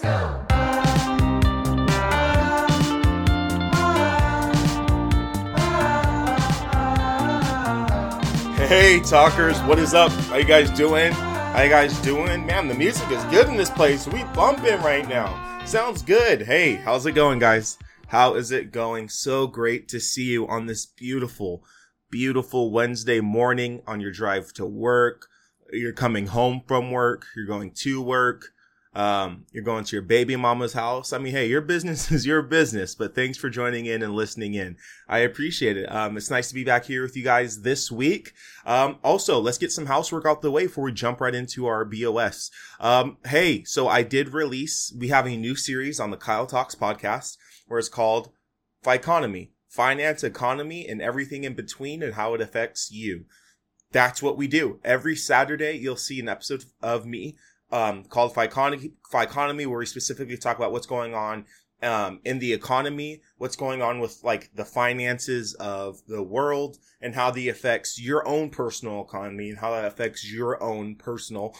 Hey, talkers, what is up? How you guys doing? How you guys doing? Man, the music is good in this place. We bumping right now. Sounds good. Hey, how's it going, guys? How is it going? So great to see you on this beautiful, beautiful Wednesday morning on your drive to work. You're coming home from work. You're going to work. Um, you're going to your baby mama's house. I mean, hey, your business is your business, but thanks for joining in and listening in. I appreciate it. Um, it's nice to be back here with you guys this week. Um, also, let's get some housework out the way before we jump right into our BOS. Um, hey, so I did release, we have a new series on the Kyle Talks podcast where it's called Ficonomy, Finance, Economy, and everything in between and how it affects you. That's what we do. Every Saturday, you'll see an episode of me um, called Ficonomy, Ficonomy, where we specifically talk about what's going on um, in the economy, what's going on with like the finances of the world, and how the affects your own personal economy and how that affects your own personal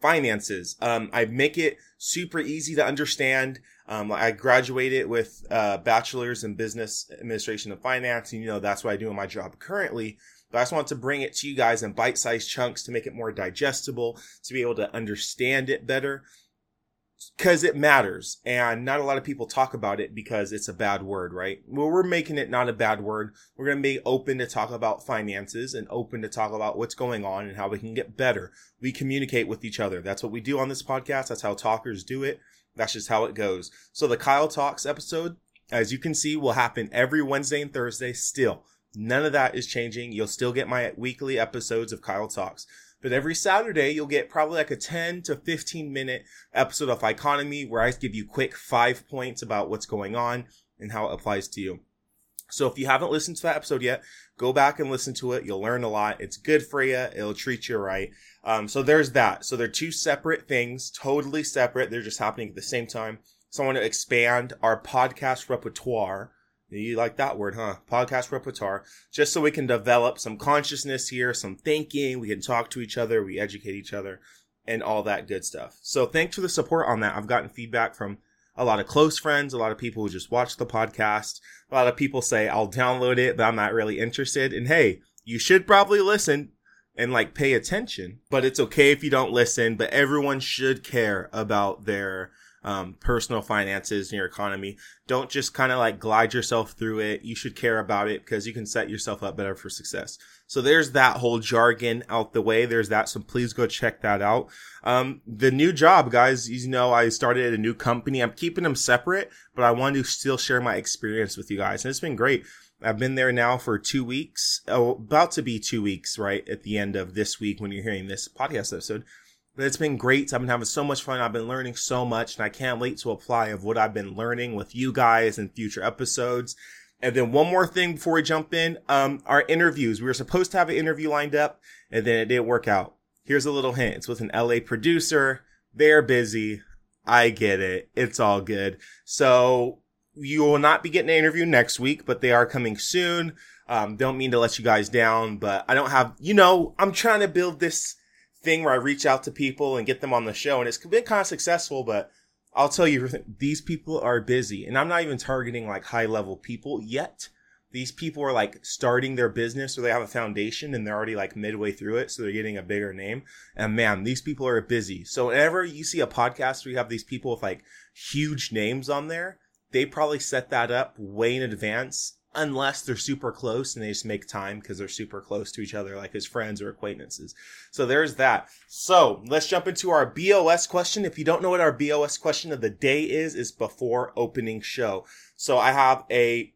finances. Um, I make it super easy to understand. Um, I graduated with uh, bachelor's in business administration and finance, and you know that's what I do in my job currently. But I just want to bring it to you guys in bite-sized chunks to make it more digestible, to be able to understand it better. Cause it matters. And not a lot of people talk about it because it's a bad word, right? Well, we're making it not a bad word. We're going to be open to talk about finances and open to talk about what's going on and how we can get better. We communicate with each other. That's what we do on this podcast. That's how talkers do it. That's just how it goes. So the Kyle Talks episode, as you can see, will happen every Wednesday and Thursday still. None of that is changing. You'll still get my weekly episodes of Kyle Talks. But every Saturday, you'll get probably like a 10 to 15 minute episode of Economy where I give you quick five points about what's going on and how it applies to you. So if you haven't listened to that episode yet, go back and listen to it. You'll learn a lot. It's good for you. It'll treat you right. Um, so there's that. So they're two separate things, totally separate. They're just happening at the same time. So I want to expand our podcast repertoire you like that word, huh? Podcast repertoire. Just so we can develop some consciousness here, some thinking. We can talk to each other. We educate each other and all that good stuff. So thanks for the support on that. I've gotten feedback from a lot of close friends, a lot of people who just watch the podcast. A lot of people say, I'll download it, but I'm not really interested. And hey, you should probably listen and like pay attention, but it's okay if you don't listen, but everyone should care about their um, personal finances and your economy. Don't just kind of like glide yourself through it. You should care about it because you can set yourself up better for success. So there's that whole jargon out the way. There's that. So please go check that out. Um, the new job, guys, you know, I started a new company. I'm keeping them separate, but I want to still share my experience with you guys. And it's been great. I've been there now for two weeks, oh, about to be two weeks, right? At the end of this week when you're hearing this podcast episode. But it's been great. I've been having so much fun. I've been learning so much and I can't wait to apply of what I've been learning with you guys in future episodes. And then one more thing before we jump in, um, our interviews. We were supposed to have an interview lined up and then it didn't work out. Here's a little hint. It's with an LA producer. They're busy. I get it. It's all good. So you will not be getting an interview next week, but they are coming soon. Um, don't mean to let you guys down, but I don't have, you know, I'm trying to build this thing where I reach out to people and get them on the show, and it's been kind of successful. But I'll tell you, these people are busy, and I'm not even targeting like high level people yet. These people are like starting their business or they have a foundation and they're already like midway through it. So they're getting a bigger name. And man, these people are busy. So whenever you see a podcast where you have these people with like huge names on there, they probably set that up way in advance unless they're super close and they just make time because they're super close to each other, like his friends or acquaintances. So there's that. So let's jump into our BOS question. If you don't know what our BOS question of the day is, is before opening show. So I have a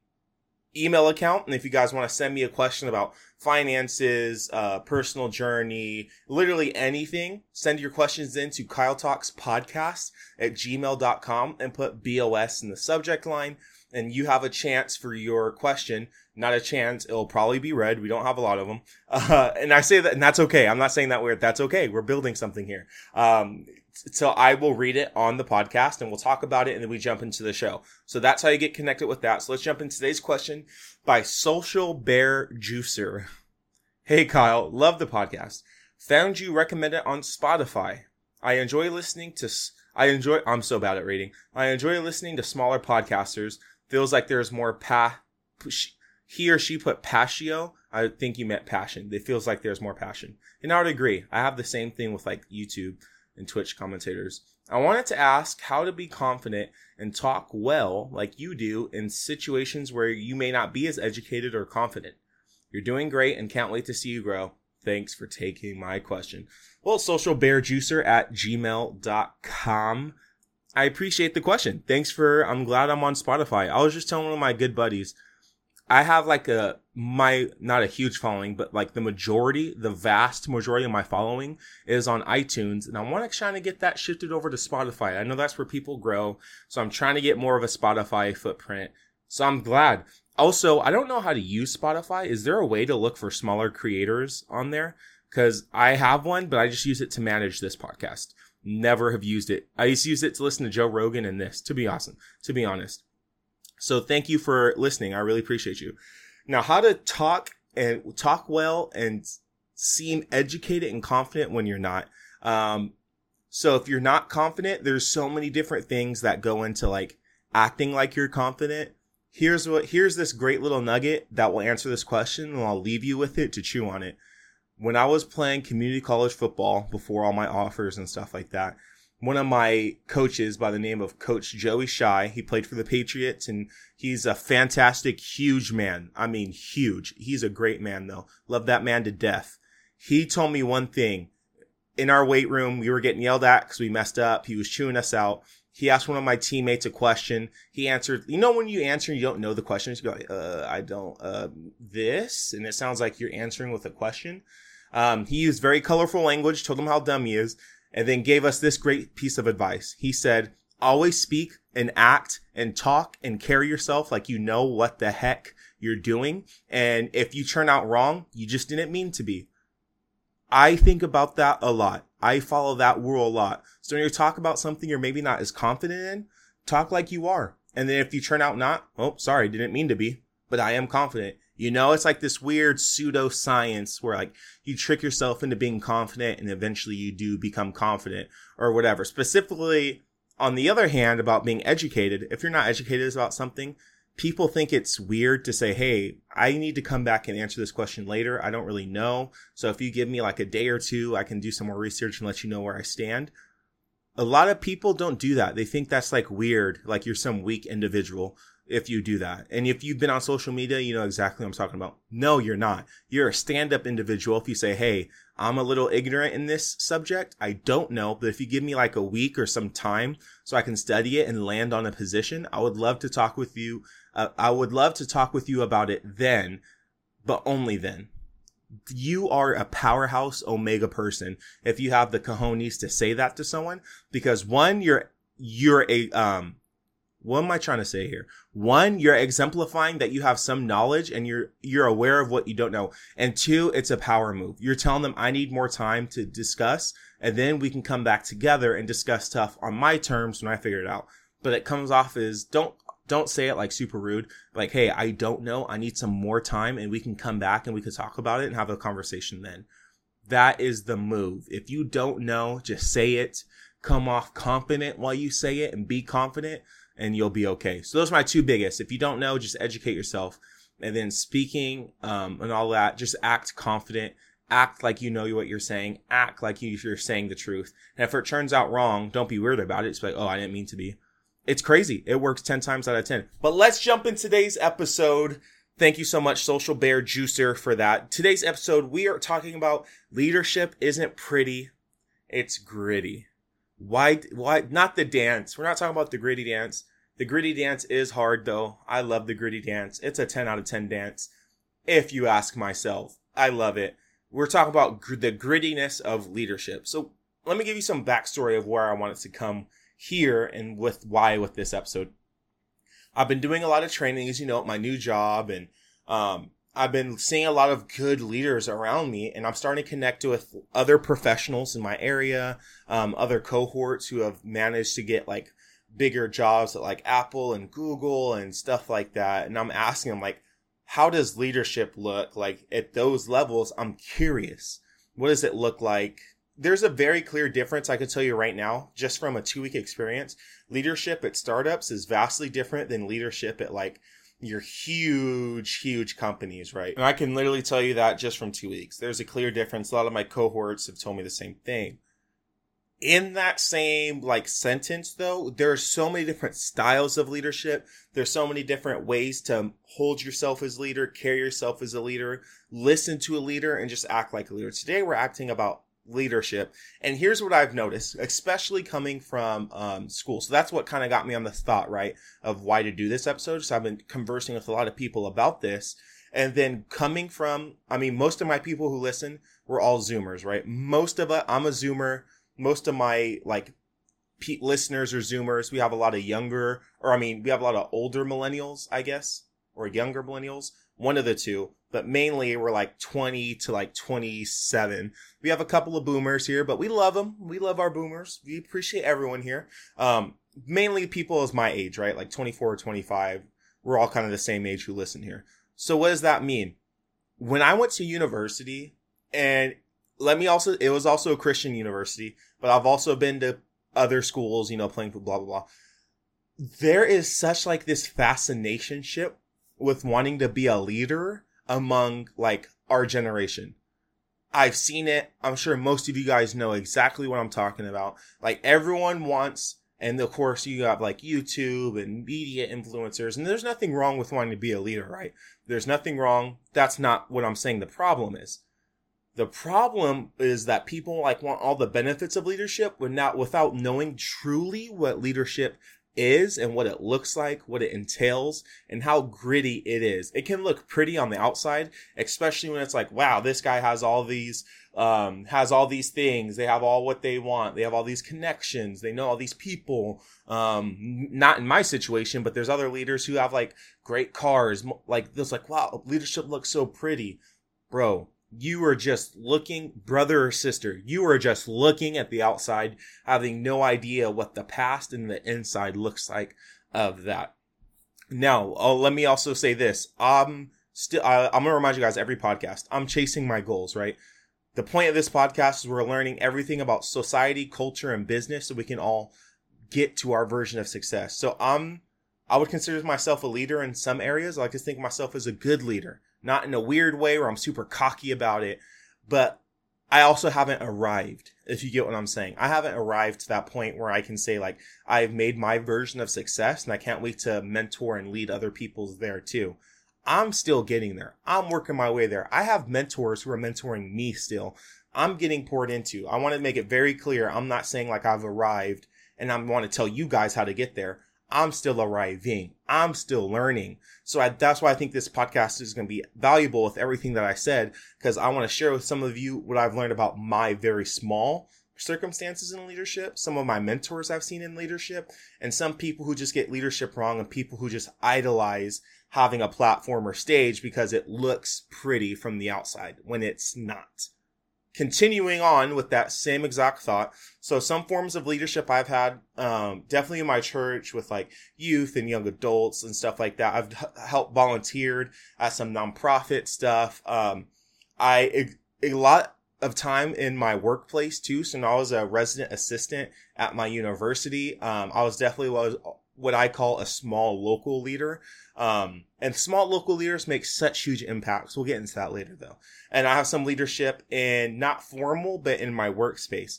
email account. And if you guys want to send me a question about finances, uh, personal journey, literally anything, send your questions in to Kyle Talks podcast at gmail.com and put BOS in the subject line and you have a chance for your question. Not a chance. It'll probably be read. We don't have a lot of them. Uh, and I say that, and that's okay. I'm not saying that weird. That's okay. We're building something here. Um, so I will read it on the podcast and we'll talk about it and then we jump into the show. So that's how you get connected with that. So let's jump into today's question by Social Bear Juicer. Hey Kyle, love the podcast. Found you recommended on Spotify. I enjoy listening to I enjoy, I'm so bad at reading. I enjoy listening to smaller podcasters. Feels like there's more pa, he or she put patio. I think you meant passion. It feels like there's more passion. And I would agree. I have the same thing with like YouTube and Twitch commentators. I wanted to ask how to be confident and talk well, like you do, in situations where you may not be as educated or confident. You're doing great and can't wait to see you grow. Thanks for taking my question. Well, social bear juicer at gmail.com. I appreciate the question. Thanks for, I'm glad I'm on Spotify. I was just telling one of my good buddies, I have like a my not a huge following, but like the majority, the vast majority of my following is on iTunes, and I want to try to get that shifted over to Spotify. I know that's where people grow, so I'm trying to get more of a Spotify footprint. So I'm glad. Also, I don't know how to use Spotify. Is there a way to look for smaller creators on there? Because I have one, but I just use it to manage this podcast. Never have used it. I used to use it to listen to Joe Rogan and this. To be awesome, to be honest. So thank you for listening. I really appreciate you. Now, how to talk and talk well and seem educated and confident when you're not. Um, so if you're not confident, there's so many different things that go into like acting like you're confident. Here's what, here's this great little nugget that will answer this question and I'll leave you with it to chew on it. When I was playing community college football before all my offers and stuff like that, one of my coaches by the name of Coach Joey Shy. He played for the Patriots and he's a fantastic, huge man. I mean, huge. He's a great man though. Love that man to death. He told me one thing in our weight room. We were getting yelled at because we messed up. He was chewing us out. He asked one of my teammates a question. He answered, you know, when you answer, and you don't know the question. You go, uh, I don't, uh, this. And it sounds like you're answering with a question. Um, he used very colorful language, told him how dumb he is and then gave us this great piece of advice. He said, always speak and act and talk and carry yourself like you know what the heck you're doing. And if you turn out wrong, you just didn't mean to be. I think about that a lot. I follow that rule a lot. So when you talk about something you're maybe not as confident in, talk like you are. And then if you turn out not, oh, sorry, didn't mean to be, but I am confident. You know, it's like this weird pseudo science where like you trick yourself into being confident and eventually you do become confident or whatever. Specifically, on the other hand, about being educated, if you're not educated about something, people think it's weird to say, Hey, I need to come back and answer this question later. I don't really know. So if you give me like a day or two, I can do some more research and let you know where I stand. A lot of people don't do that. They think that's like weird, like you're some weak individual if you do that. And if you've been on social media, you know exactly what I'm talking about. No, you're not. You're a stand up individual. If you say, Hey, I'm a little ignorant in this subject. I don't know, but if you give me like a week or some time so I can study it and land on a position, I would love to talk with you. Uh, I would love to talk with you about it then, but only then. You are a powerhouse omega person if you have the cojones to say that to someone because one, you're, you're a, um, what am I trying to say here? One, you're exemplifying that you have some knowledge and you're you're aware of what you don't know. And two, it's a power move. You're telling them I need more time to discuss and then we can come back together and discuss stuff on my terms when I figure it out. But it comes off as don't don't say it like super rude. Like, hey, I don't know. I need some more time and we can come back and we can talk about it and have a conversation then. That is the move. If you don't know, just say it. Come off confident while you say it and be confident and you'll be okay. So those are my two biggest. If you don't know, just educate yourself. And then speaking, um, and all that, just act confident, act like you know what you're saying, act like you're saying the truth. And if it turns out wrong, don't be weird about it. It's like, oh, I didn't mean to be. It's crazy. It works 10 times out of 10. But let's jump in today's episode. Thank you so much, Social Bear Juicer, for that. Today's episode, we are talking about leadership isn't pretty, it's gritty. Why, why, not the dance. We're not talking about the gritty dance. The gritty dance is hard though. I love the gritty dance. It's a 10 out of 10 dance. If you ask myself, I love it. We're talking about gr- the grittiness of leadership. So let me give you some backstory of where I wanted to come here and with why with this episode. I've been doing a lot of training, as you know, at my new job, and um, I've been seeing a lot of good leaders around me, and I'm starting to connect with other professionals in my area, um, other cohorts who have managed to get like bigger jobs at like Apple and Google and stuff like that. And I'm asking them like, how does leadership look like at those levels? I'm curious. What does it look like there's a very clear difference I could tell you right now, just from a two week experience. Leadership at startups is vastly different than leadership at like your huge, huge companies, right? And I can literally tell you that just from two weeks. There's a clear difference. A lot of my cohorts have told me the same thing. In that same like sentence though, there are so many different styles of leadership. There's so many different ways to hold yourself as leader, carry yourself as a leader, listen to a leader, and just act like a leader. Today we're acting about leadership. And here's what I've noticed, especially coming from um, school. So that's what kind of got me on the thought, right, of why to do this episode. So I've been conversing with a lot of people about this. And then coming from, I mean, most of my people who listen were all Zoomers, right? Most of it, I'm a Zoomer. Most of my like listeners are Zoomers. We have a lot of younger, or I mean, we have a lot of older millennials, I guess, or younger millennials. One of the two but mainly we're like 20 to like 27. We have a couple of boomers here, but we love them. We love our boomers. We appreciate everyone here. Um, mainly people is my age, right? Like 24 or 25. We're all kind of the same age who listen here. So what does that mean? When I went to university and let me also, it was also a Christian university, but I've also been to other schools, you know, playing for blah, blah, blah. There is such like this fascination ship with wanting to be a leader among like our generation. I've seen it. I'm sure most of you guys know exactly what I'm talking about. Like everyone wants, and of course you have like YouTube and media influencers, and there's nothing wrong with wanting to be a leader, right? There's nothing wrong. That's not what I'm saying. The problem is, the problem is that people like want all the benefits of leadership without without knowing truly what leadership is and what it looks like, what it entails, and how gritty it is. It can look pretty on the outside, especially when it's like, wow, this guy has all these, um, has all these things. They have all what they want. They have all these connections. They know all these people. Um, not in my situation, but there's other leaders who have like great cars. Like this, like, wow, leadership looks so pretty. Bro, you are just looking, brother or sister, you are just looking at the outside, having no idea what the past and the inside looks like of that. Now, oh, let me also say this. I'm still, I'm to remind you guys every podcast, I'm chasing my goals, right? The point of this podcast is we're learning everything about society, culture, and business so we can all get to our version of success. So I'm, I would consider myself a leader in some areas. I like to think myself as a good leader not in a weird way where I'm super cocky about it, but I also haven't arrived, if you get what I'm saying. I haven't arrived to that point where I can say, like, I've made my version of success and I can't wait to mentor and lead other people's there too. I'm still getting there. I'm working my way there. I have mentors who are mentoring me still. I'm getting poured into. I want to make it very clear. I'm not saying like I've arrived and I want to tell you guys how to get there. I'm still arriving. I'm still learning. So I, that's why I think this podcast is going to be valuable with everything that I said, because I want to share with some of you what I've learned about my very small circumstances in leadership, some of my mentors I've seen in leadership, and some people who just get leadership wrong and people who just idolize having a platform or stage because it looks pretty from the outside when it's not continuing on with that same exact thought. So some forms of leadership I've had, um, definitely in my church with like youth and young adults and stuff like that. I've h- helped volunteered at some nonprofit stuff. Um, I, a, a lot of time in my workplace too. So I was a resident assistant at my university, um, I was definitely was what I call a small local leader. Um, and small local leaders make such huge impacts. We'll get into that later though. And I have some leadership in not formal, but in my workspace.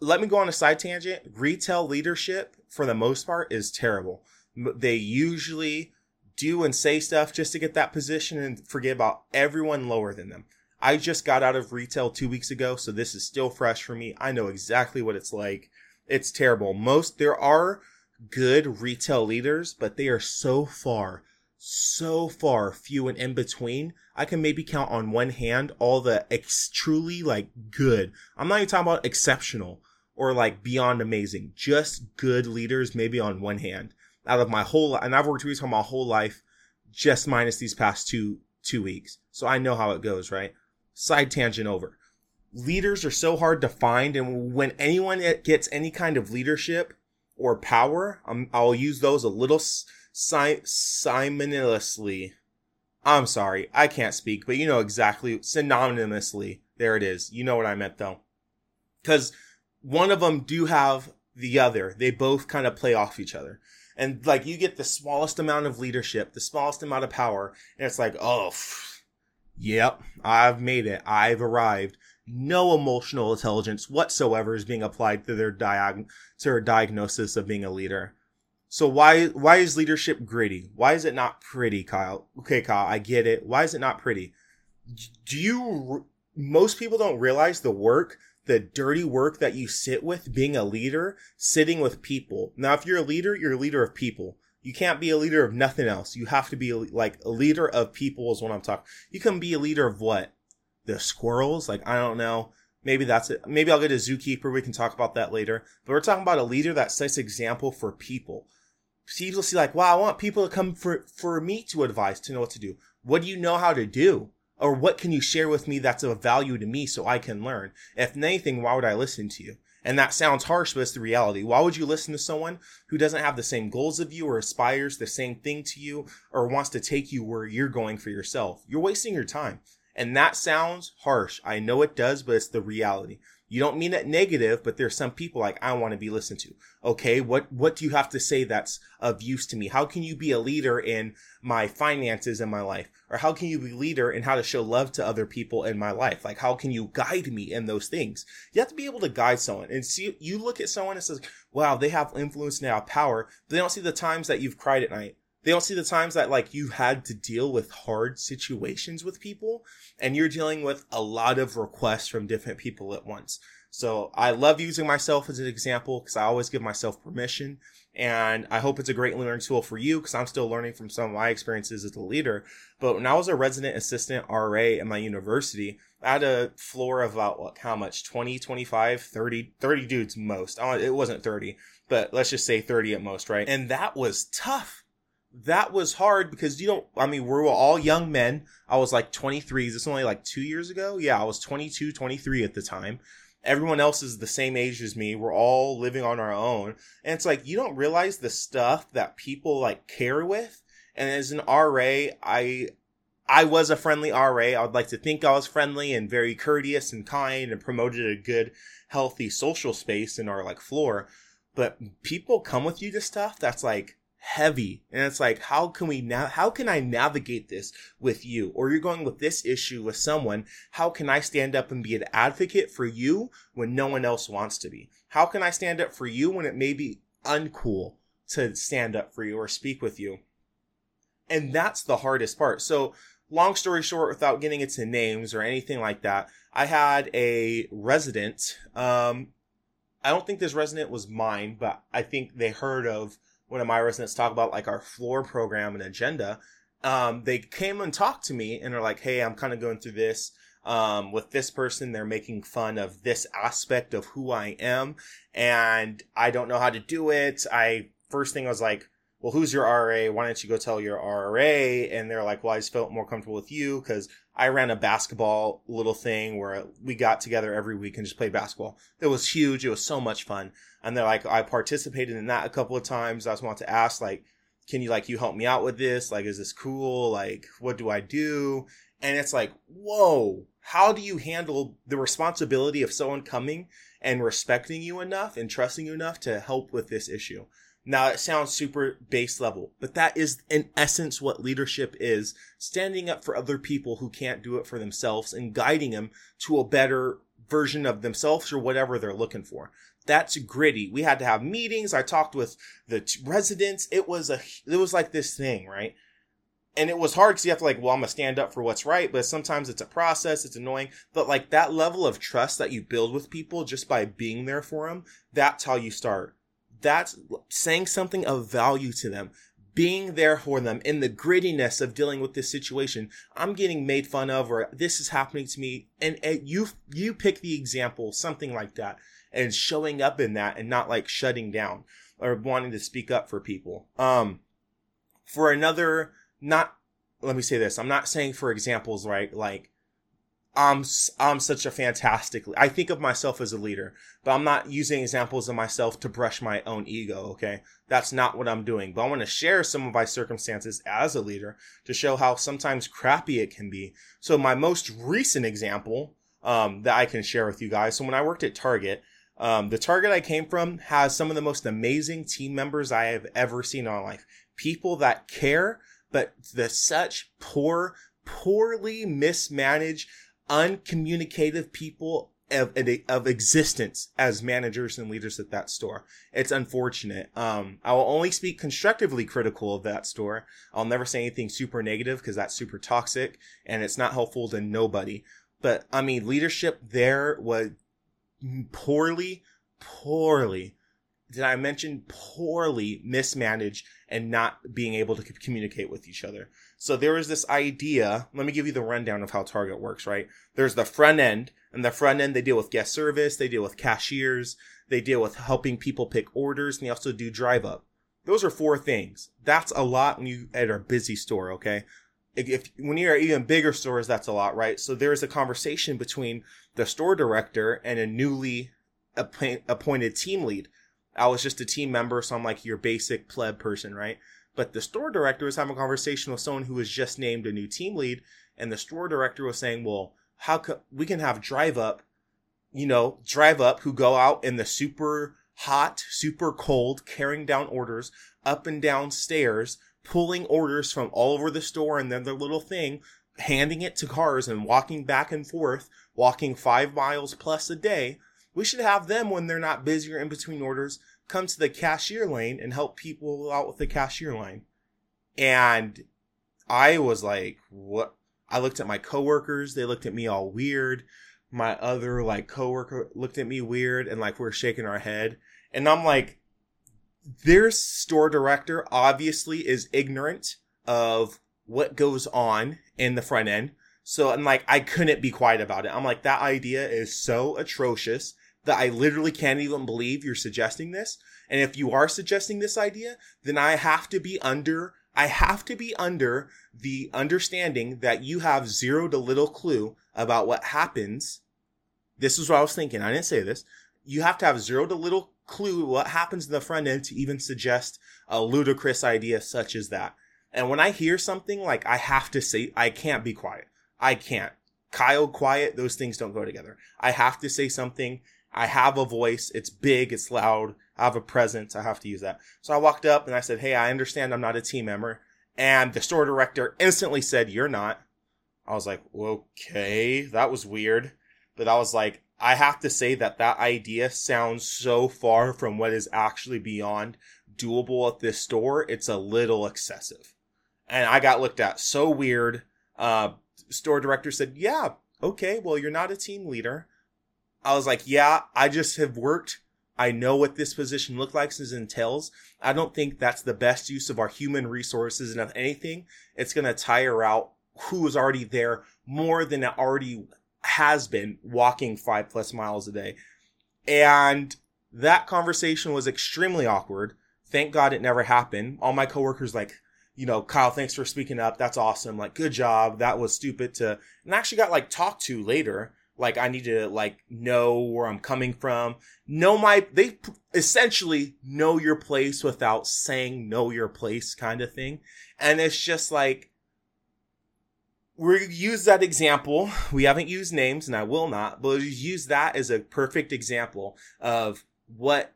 Let me go on a side tangent. Retail leadership, for the most part, is terrible. They usually do and say stuff just to get that position and forget about everyone lower than them. I just got out of retail two weeks ago, so this is still fresh for me. I know exactly what it's like. It's terrible. Most, there are good retail leaders, but they are so far, so far few and in between. I can maybe count on one hand all the ex- truly like good. I'm not even talking about exceptional or like beyond amazing. Just good leaders, maybe on one hand. Out of my whole, and I've worked retail my whole life, just minus these past two two weeks. So I know how it goes, right? Side tangent over. Leaders are so hard to find, and when anyone eh, gets any kind of leadership, or power. I'm, I'll use those a little si-. I'm sorry, I can't speak, but you know exactly synonymously. There it is. You know what I meant though. Cause one of them do have the other. They both kind of play off each other. And like you get the smallest amount of leadership, the smallest amount of power, and it's like, oh, pff, yep, I've made it. I've arrived. No emotional intelligence whatsoever is being applied to their diag- to their diagnosis of being a leader. So why why is leadership gritty? Why is it not pretty, Kyle? Okay, Kyle, I get it. Why is it not pretty? Do you most people don't realize the work the dirty work that you sit with being a leader, sitting with people. Now, if you're a leader, you're a leader of people. You can't be a leader of nothing else. You have to be like a leader of people is what I'm talking. You can be a leader of what? The squirrels? Like, I don't know. Maybe that's it. Maybe I'll get a zookeeper. We can talk about that later. But we're talking about a leader that sets example for people. People see like, wow, I want people to come for, for me to advise, to know what to do. What do you know how to do? or what can you share with me that's of value to me so I can learn? If anything, why would I listen to you? And that sounds harsh, but it's the reality. Why would you listen to someone who doesn't have the same goals of you or aspires the same thing to you or wants to take you where you're going for yourself? You're wasting your time. And that sounds harsh. I know it does, but it's the reality. You don't mean it negative, but there's some people like, I want to be listened to. Okay. What, what do you have to say that's of use to me? How can you be a leader in my finances in my life? Or how can you be leader in how to show love to other people in my life? Like, how can you guide me in those things? You have to be able to guide someone and see, you look at someone and says, wow, they have influence now, power. But they don't see the times that you've cried at night they don't see the times that like you had to deal with hard situations with people and you're dealing with a lot of requests from different people at once. So I love using myself as an example because I always give myself permission and I hope it's a great learning tool for you because I'm still learning from some of my experiences as a leader. But when I was a resident assistant RA at my university, I had a floor of about what, how much? 20, 25, 30, 30 dudes most. It wasn't 30, but let's just say 30 at most, right? And that was tough that was hard because you don't, I mean, we're all young men. I was like 23. Is this only like two years ago? Yeah, I was 22, 23 at the time. Everyone else is the same age as me. We're all living on our own. And it's like, you don't realize the stuff that people like care with. And as an RA, I, I was a friendly RA. I would like to think I was friendly and very courteous and kind and promoted a good, healthy social space in our like floor. But people come with you to stuff that's like, heavy. And it's like how can we now how can i navigate this with you? Or you're going with this issue with someone how can i stand up and be an advocate for you when no one else wants to be? How can i stand up for you when it may be uncool to stand up for you or speak with you? And that's the hardest part. So long story short without getting into names or anything like that i had a resident um i don't think this resident was mine but i think they heard of one of my residents talk about like our floor program and agenda, um, they came and talked to me and are like, Hey, I'm kind of going through this. Um, with this person, they're making fun of this aspect of who I am and I don't know how to do it. I, first thing I was like, well, who's your RA? Why don't you go tell your RA? And they're like, well, I just felt more comfortable with you because I ran a basketball little thing where we got together every week and just played basketball. It was huge. It was so much fun. And they're like, I participated in that a couple of times. I just want to ask, like, can you like you help me out with this? Like, is this cool? Like, what do I do? And it's like, whoa, how do you handle the responsibility of someone coming and respecting you enough and trusting you enough to help with this issue? Now it sounds super base level, but that is in essence what leadership is. Standing up for other people who can't do it for themselves and guiding them to a better version of themselves or whatever they're looking for. That's gritty. We had to have meetings. I talked with the t- residents. It was a, it was like this thing, right? And it was hard because you have to like, well, I'm gonna stand up for what's right, but sometimes it's a process. It's annoying, but like that level of trust that you build with people just by being there for them, that's how you start that's saying something of value to them being there for them in the grittiness of dealing with this situation. I'm getting made fun of or this is happening to me. And, and, you, you pick the example, something like that and showing up in that and not like shutting down or wanting to speak up for people. Um, for another, not, let me say this. I'm not saying for examples, right? Like, I'm I'm such a fantastic. I think of myself as a leader, but I'm not using examples of myself to brush my own ego. Okay, that's not what I'm doing. But I want to share some of my circumstances as a leader to show how sometimes crappy it can be. So my most recent example um, that I can share with you guys. So when I worked at Target, um, the Target I came from has some of the most amazing team members I have ever seen in my life. People that care, but the such poor, poorly mismanaged, uncommunicative people of, of existence as managers and leaders at that store. It's unfortunate. Um, I will only speak constructively critical of that store. I'll never say anything super negative because that's super toxic and it's not helpful to nobody. But I mean, leadership there was poorly, poorly, did I mention poorly mismanaged and not being able to communicate with each other. So there is this idea. Let me give you the rundown of how Target works, right? There's the front end and the front end, they deal with guest service. They deal with cashiers. They deal with helping people pick orders and they also do drive up. Those are four things. That's a lot when you at a busy store. Okay if, if when you're at even bigger stores, that's a lot, right? So there's a conversation between the store director and a newly appointed team lead. I was just a team member, so I'm like your basic pleb person, right? But the store director was having a conversation with someone who was just named a new team lead, and the store director was saying, "Well, how could we can have drive up, you know, drive up who go out in the super hot, super cold, carrying down orders up and down stairs pulling orders from all over the store and then their little thing, handing it to cars and walking back and forth, walking five miles plus a day. We should have them when they're not busy or in between orders come to the cashier lane and help people out with the cashier line. And I was like, what? I looked at my coworkers. They looked at me all weird. My other like coworker looked at me weird and like we we're shaking our head. And I'm like, their store director obviously is ignorant of what goes on in the front end. So I'm like, I couldn't be quiet about it. I'm like, that idea is so atrocious that I literally can't even believe you're suggesting this. And if you are suggesting this idea, then I have to be under, I have to be under the understanding that you have zero to little clue about what happens. This is what I was thinking. I didn't say this. You have to have zero to little clue what happens in the front end to even suggest a ludicrous idea such as that. And when I hear something like I have to say, I can't be quiet. I can't. Kyle quiet, those things don't go together. I have to say something. I have a voice. It's big. It's loud. I have a presence. I have to use that. So I walked up and I said, Hey, I understand I'm not a team member. And the store director instantly said, You're not. I was like, okay, that was weird. But I was like, I have to say that that idea sounds so far from what is actually beyond doable at this store. It's a little excessive. And I got looked at so weird. Uh, store director said, yeah, okay, well, you're not a team leader. I was like, yeah, I just have worked. I know what this position looks like and entails. I don't think that's the best use of our human resources. And if anything, it's going to tire out who is already there more than it already has been walking five plus miles a day. And that conversation was extremely awkward. Thank God it never happened. All my coworkers like, you know, Kyle, thanks for speaking up. That's awesome. Like, good job. That was stupid to, and actually got like talked to later. Like, I need to like know where I'm coming from. Know my, they essentially know your place without saying know your place kind of thing. And it's just like, we use that example. We haven't used names, and I will not, but use that as a perfect example of what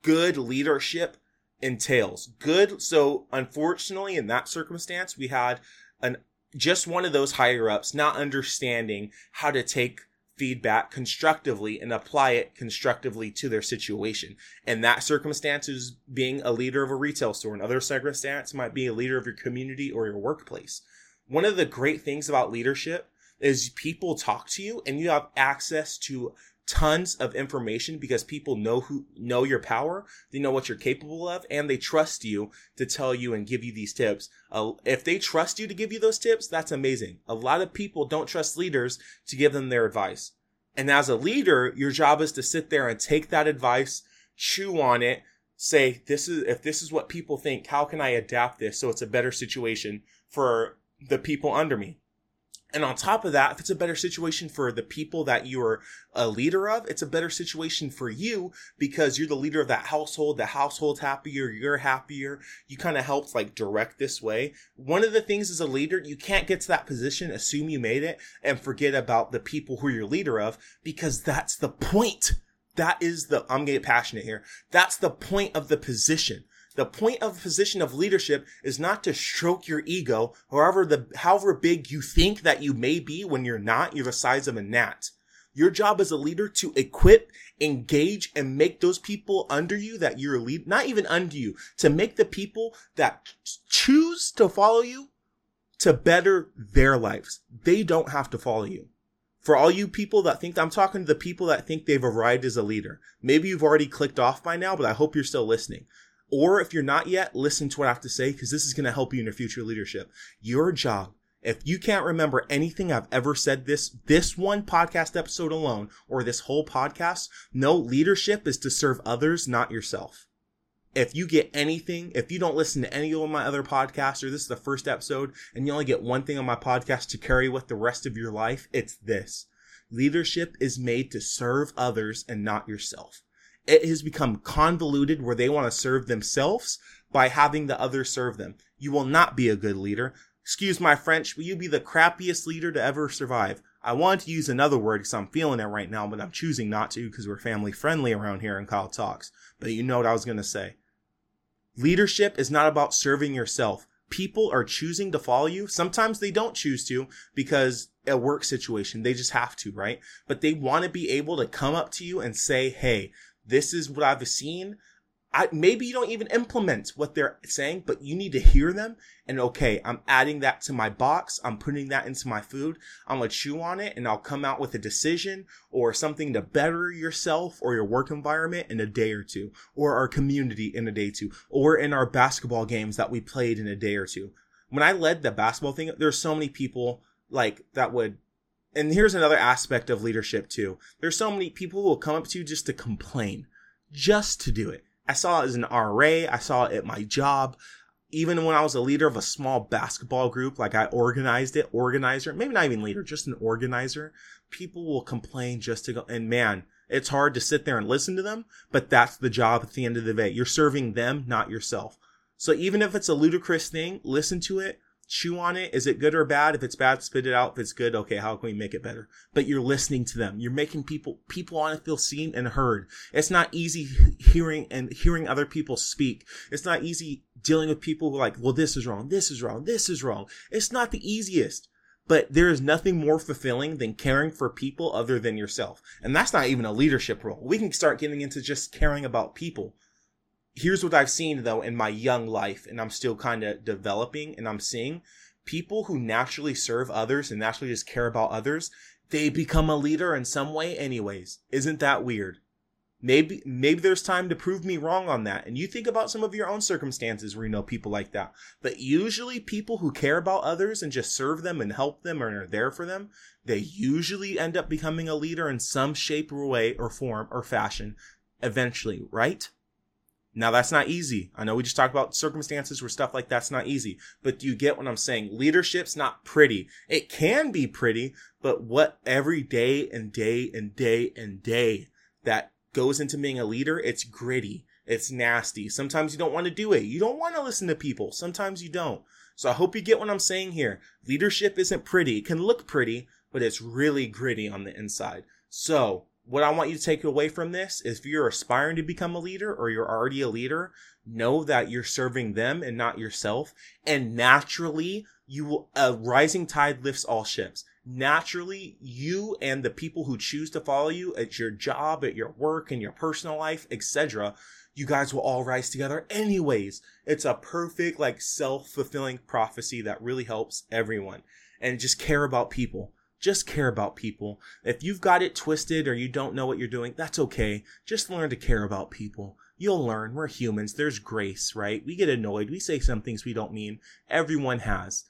good leadership entails. Good. So, unfortunately, in that circumstance, we had an just one of those higher ups not understanding how to take feedback constructively and apply it constructively to their situation. And that circumstance is being a leader of a retail store. Another circumstance might be a leader of your community or your workplace one of the great things about leadership is people talk to you and you have access to tons of information because people know who know your power they know what you're capable of and they trust you to tell you and give you these tips. Uh, if they trust you to give you those tips that's amazing. A lot of people don't trust leaders to give them their advice. And as a leader your job is to sit there and take that advice chew on it say this is if this is what people think how can i adapt this so it's a better situation for the people under me. And on top of that, if it's a better situation for the people that you're a leader of, it's a better situation for you because you're the leader of that household. The household's happier, you're happier. You kind of helped like direct this way. One of the things as a leader, you can't get to that position, assume you made it, and forget about the people who you're leader of because that's the point. That is the, I'm getting passionate here. That's the point of the position. The point of position of leadership is not to stroke your ego, however the however big you think that you may be when you're not, you're the size of a gnat. Your job as a leader to equip, engage, and make those people under you that you're lead, not even under you, to make the people that choose to follow you to better their lives. They don't have to follow you. For all you people that think, I'm talking to the people that think they've arrived as a leader. Maybe you've already clicked off by now, but I hope you're still listening. Or if you're not yet, listen to what I have to say because this is going to help you in your future leadership. Your job, if you can't remember anything I've ever said this, this one podcast episode alone or this whole podcast, no, leadership is to serve others, not yourself. If you get anything, if you don't listen to any of my other podcasts or this is the first episode and you only get one thing on my podcast to carry with the rest of your life, it's this. Leadership is made to serve others and not yourself it has become convoluted where they want to serve themselves by having the other serve them. You will not be a good leader. Excuse my French, but you be the crappiest leader to ever survive. I want to use another word because I'm feeling it right now, but I'm choosing not to because we're family friendly around here in Kyle Talks. But you know what I was going to say. Leadership is not about serving yourself. People are choosing to follow you. Sometimes they don't choose to because a work situation. They just have to, right? But they want to be able to come up to you and say, Hey, this is what I've seen. I, maybe you don't even implement what they're saying, but you need to hear them. And okay, I'm adding that to my box. I'm putting that into my food. I'm to chew on it and I'll come out with a decision or something to better yourself or your work environment in a day or two or our community in a day or two or in our basketball games that we played in a day or two. When I led the basketball thing, there's so many people like that would and here's another aspect of leadership too. There's so many people who will come up to you just to complain, just to do it. I saw it as an RA. I saw it at my job. Even when I was a leader of a small basketball group, like I organized it, organizer, maybe not even leader, just an organizer, people will complain just to go. And man, it's hard to sit there and listen to them, but that's the job at the end of the day. You're serving them, not yourself. So even if it's a ludicrous thing, listen to it, chew on it. Is it good or bad? If it's bad, spit it out. If it's good, okay, how can we make it better? But you're listening to them. You're making people, people want to feel seen and heard. It's not easy hearing and hearing other people speak. It's not easy dealing with people who are like, well, this is wrong. This is wrong. This is wrong. It's not the easiest. But there is nothing more fulfilling than caring for people other than yourself. And that's not even a leadership role. We can start getting into just caring about people here's what I've seen though in my young life, and I'm still kind of developing, and I'm seeing people who naturally serve others and naturally just care about others, they become a leader in some way, anyways. Isn't that weird? Maybe maybe there's time to prove me wrong on that. And you think about some of your own circumstances where you know people like that. But usually people who care about others and just serve them and help them and are there for them, they usually end up becoming a leader in some shape or way or form or fashion eventually, right? Now that's not easy. I know we just talked about circumstances where stuff like that's not easy, but do you get what I'm saying? Leadership's not pretty. It can be pretty, but what every day and day and day and day that goes into being a leader, it's gritty. It's nasty. Sometimes you don't want to do it. You don't want to listen to people. Sometimes you don't. So I hope you get what I'm saying here. Leadership isn't pretty. It can look pretty, but it's really gritty on the inside. So what I want you to take away from this is if you're aspiring to become a leader or you're already a leader, know that you're serving them and not yourself. And naturally, you will, a rising tide lifts all ships. Naturally, you and the people who choose to follow you at your job, at your work, in your personal life, etc., you guys will all rise together anyways. It's a perfect, like, self-fulfilling prophecy that really helps everyone. And just care about people just care about people. If you've got it twisted or you don't know what you're doing, that's okay. Just learn to care about people. You'll learn. We're humans. There's grace, right? We get annoyed. We say some things we don't mean. Everyone has.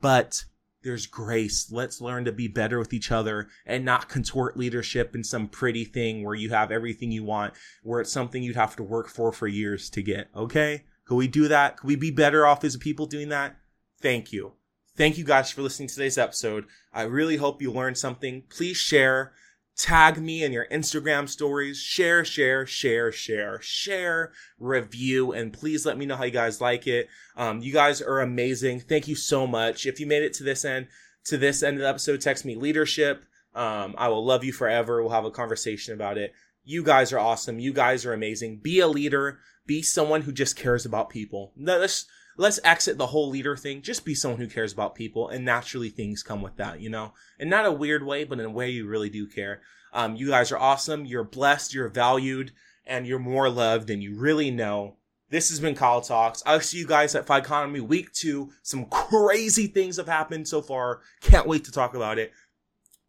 But there's grace. Let's learn to be better with each other and not contort leadership in some pretty thing where you have everything you want, where it's something you'd have to work for for years to get. Okay? Could we do that? Could we be better off as people doing that? Thank you. Thank you guys for listening to today's episode. I really hope you learned something. Please share, tag me in your Instagram stories, share, share, share, share, share, review, and please let me know how you guys like it. Um, you guys are amazing. Thank you so much. If you made it to this end, to this end of the episode, text me leadership. Um, I will love you forever. We'll have a conversation about it. You guys are awesome. You guys are amazing. Be a leader. Be someone who just cares about people. Let's let's exit the whole leader thing. Just be someone who cares about people, and naturally things come with that, you know, and not a weird way, but in a way you really do care. Um, you guys are awesome. You're blessed. You're valued, and you're more loved than you really know. This has been Kyle Talks. I'll see you guys at Economy Week 2. Some crazy things have happened so far. Can't wait to talk about it.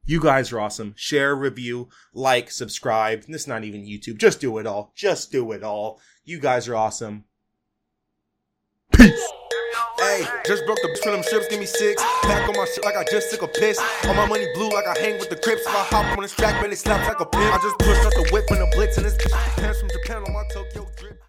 You guys are awesome. Share, review, like, subscribe. This is not even YouTube. Just do it all. Just do it all. You guys are awesome. Peace. Hey, just broke the from them strips, give me six. Back on my shit like I just took a piss. All my money blue like I hang with the Crips. If I hop on this track, man, it slaps like a pimp. I just pushed out the whip when the blitz and this bitch pants from Japan on my Tokyo drip.